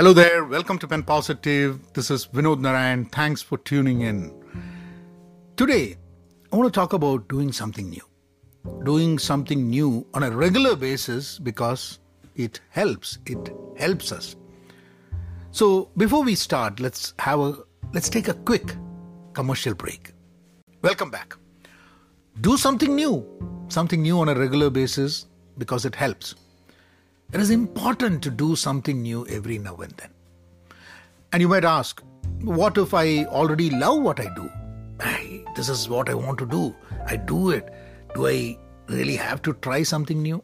Hello there, welcome to Pen Positive. This is Vinod Narayan. Thanks for tuning in. Today, I want to talk about doing something new. Doing something new on a regular basis because it helps. It helps us. So, before we start, let's have a let's take a quick commercial break. Welcome back. Do something new. Something new on a regular basis because it helps. It is important to do something new every now and then. And you might ask, what if I already love what I do? Hey, this is what I want to do. I do it. Do I really have to try something new?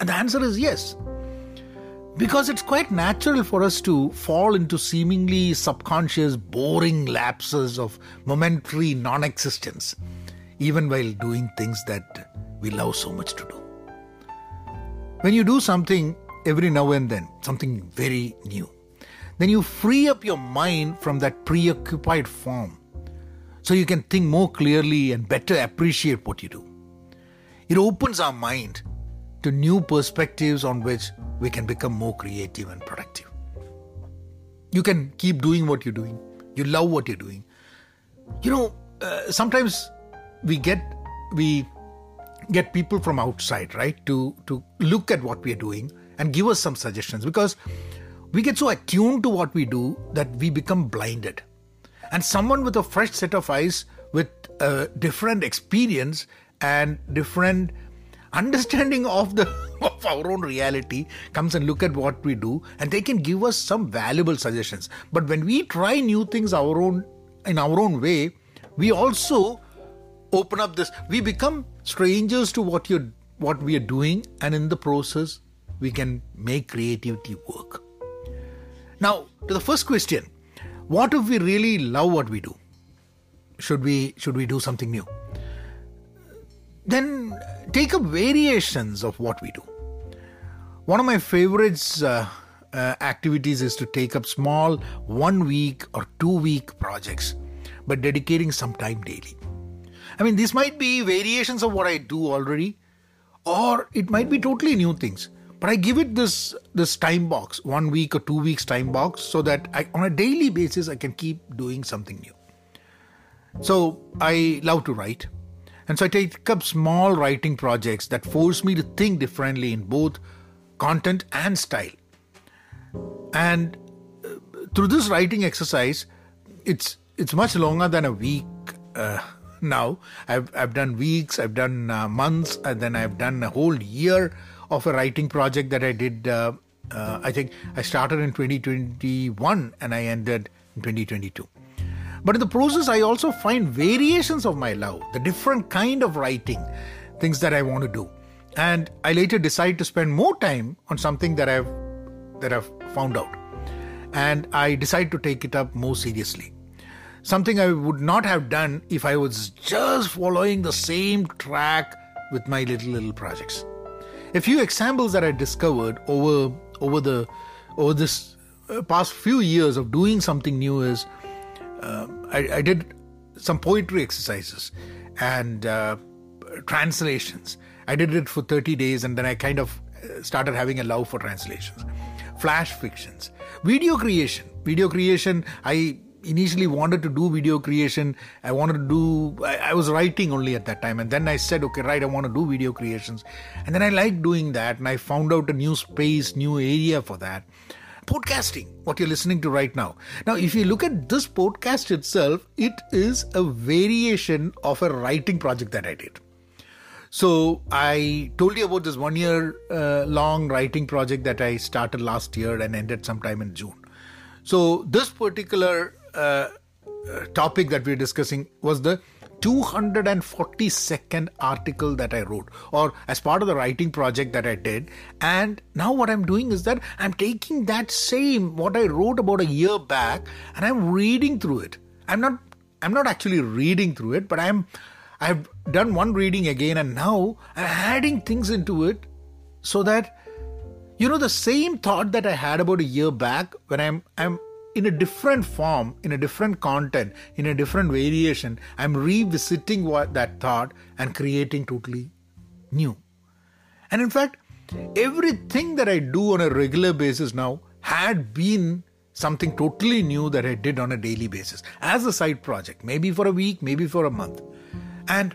And the answer is yes. Because it's quite natural for us to fall into seemingly subconscious, boring lapses of momentary non existence, even while doing things that we love so much to do. When you do something every now and then, something very new, then you free up your mind from that preoccupied form so you can think more clearly and better appreciate what you do. It opens our mind to new perspectives on which we can become more creative and productive. You can keep doing what you're doing, you love what you're doing. You know, uh, sometimes we get, we get people from outside right to to look at what we are doing and give us some suggestions because we get so attuned to what we do that we become blinded. And someone with a fresh set of eyes with a different experience and different understanding of the of our own reality comes and look at what we do and they can give us some valuable suggestions. But when we try new things our own in our own way we also open up this we become strangers to what you what we are doing and in the process we can make creativity work. Now to the first question. What if we really love what we do? Should we should we do something new? Then take up variations of what we do. One of my favorites uh, uh, activities is to take up small one week or two week projects but dedicating some time daily I mean, these might be variations of what I do already, or it might be totally new things. But I give it this this time box, one week or two weeks time box, so that I, on a daily basis I can keep doing something new. So I love to write, and so I take up small writing projects that force me to think differently in both content and style. And uh, through this writing exercise, it's it's much longer than a week. Uh, now. I've, I've done weeks, I've done uh, months, and then I've done a whole year of a writing project that I did. Uh, uh, I think I started in 2021 and I ended in 2022. But in the process, I also find variations of my love, the different kind of writing, things that I want to do. And I later decide to spend more time on something that I've that I've found out. And I decide to take it up more seriously something I would not have done if I was just following the same track with my little little projects. A few examples that I discovered over over the over this uh, past few years of doing something new is uh, I, I, did some poetry exercises and uh, translations. I did it for 30 days and then I kind of uh, started having a love for translations. Flash fictions, video creation. Video creation, I initially wanted to do video creation. I wanted to do, I, I, was writing only at that time. And then I said, okay, right, I want to do video creations. And then I liked doing that. And I found out a new space, new area for that. Podcasting, what you're listening to right now. Now, if you look at this podcast itself, it is a variation of a writing project that I did. So I told you about this one year uh, long writing project that I started last year and ended sometime in June. So this particular uh, topic that we're discussing was the 242nd article that I wrote, or as part of the writing project that I did. And now what I'm doing is that I'm taking that same what I wrote about a year back, and I'm reading through it. I'm not I'm not actually reading through it, but I'm I've done one reading again, and now I'm adding things into it so that you know the same thought that I had about a year back when I'm I'm in a different form, in a different content, in a different variation, I'm revisiting what that thought and creating totally new. And in fact, everything that I do on a regular basis now had been something totally new that I did on a daily basis as a side project, maybe for a week, maybe for a month. And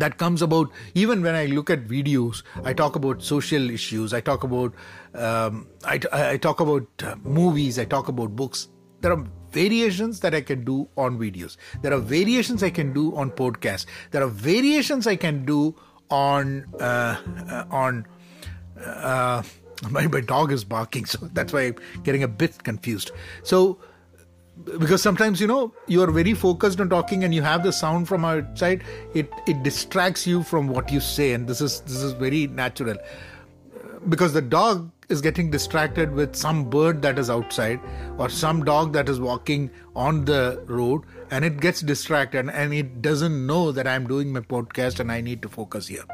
that comes about even when I look at videos. I talk about social issues. I talk about um, I, I, talk about uh, movies. I talk about books. There are variations that I can do on videos. There are variations I can do on podcasts. There are variations I can do on uh, uh, on. Uh, my, my dog is barking, so that's why I'm getting a bit confused. So because sometimes you know you are very focused on talking and you have the sound from outside it it distracts you from what you say and this is this is very natural because the dog is getting distracted with some bird that is outside or some dog that is walking on the road and it gets distracted and it doesn't know that I'm doing my podcast and I need to focus here.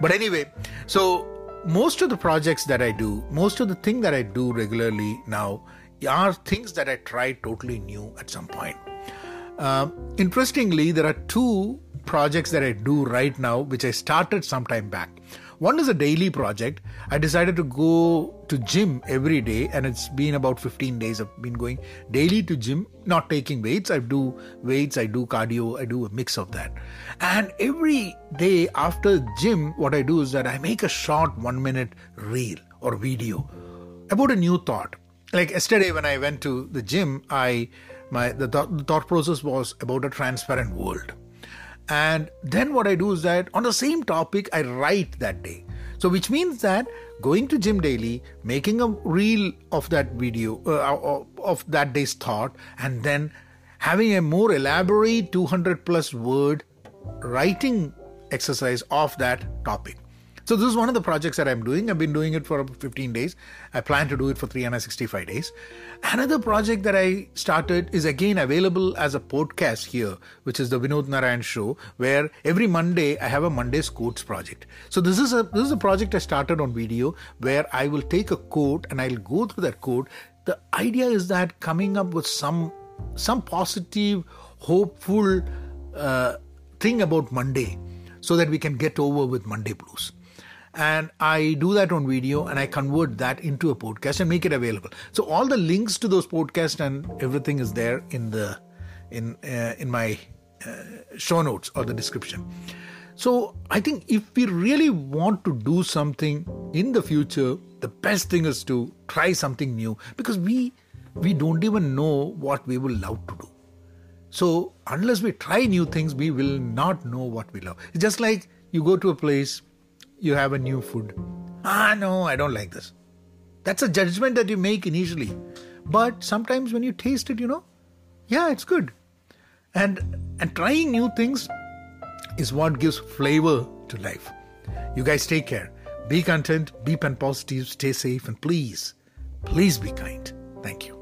But anyway, so most of the projects that I do, most of the thing that I do regularly now are things that I try totally new at some point. Uh, interestingly, there are two projects that I do right now, which I started some time back. One is a daily project. I decided to go to gym every day, and it's been about 15 days. I've been going daily to gym, not taking weights. I do weights, I do cardio, I do a mix of that. And every day after gym, what I do is that I make a short one minute reel or video about a new thought. Like yesterday when I went to the gym, I my the, th- thought process was about a transparent world and then what I do is that on the same topic, I write that day. So, which means that going to gym daily, making a reel of that video, uh, of that day's thought, and then having a more elaborate 200 plus word writing exercise of that topic. So this is one of the projects that I'm doing. I've been doing it for 15 days. I plan to do it for 365 days. Another project that I started is again available as a podcast here, which is the Vinod Narayan show, where every Monday I have a Monday's quotes project. So this is a this is a project I started on video where I will take a quote and I'll go through that quote. The idea is that coming up with some some positive, hopeful uh, thing about Monday so that we can get over with Monday blues and I do that on video and I convert that into a podcast and make it available. So all the links to those podcasts and everything is there in the in uh, in my uh, show notes or the description. So I think if we really want to do something in the future, the best thing is to try something new because we we don't even know what we will love to do. So unless we try new things, we will not know what we love. It's just like you go to a place you have a new food. Ah, no, I don't like this. That's a judgment that you make initially. But sometimes when you taste it, you know, yeah, it's good. And and trying new things is what gives flavor to life. You guys take care. Be content, be pen positive, stay safe, and please, please be kind. Thank you.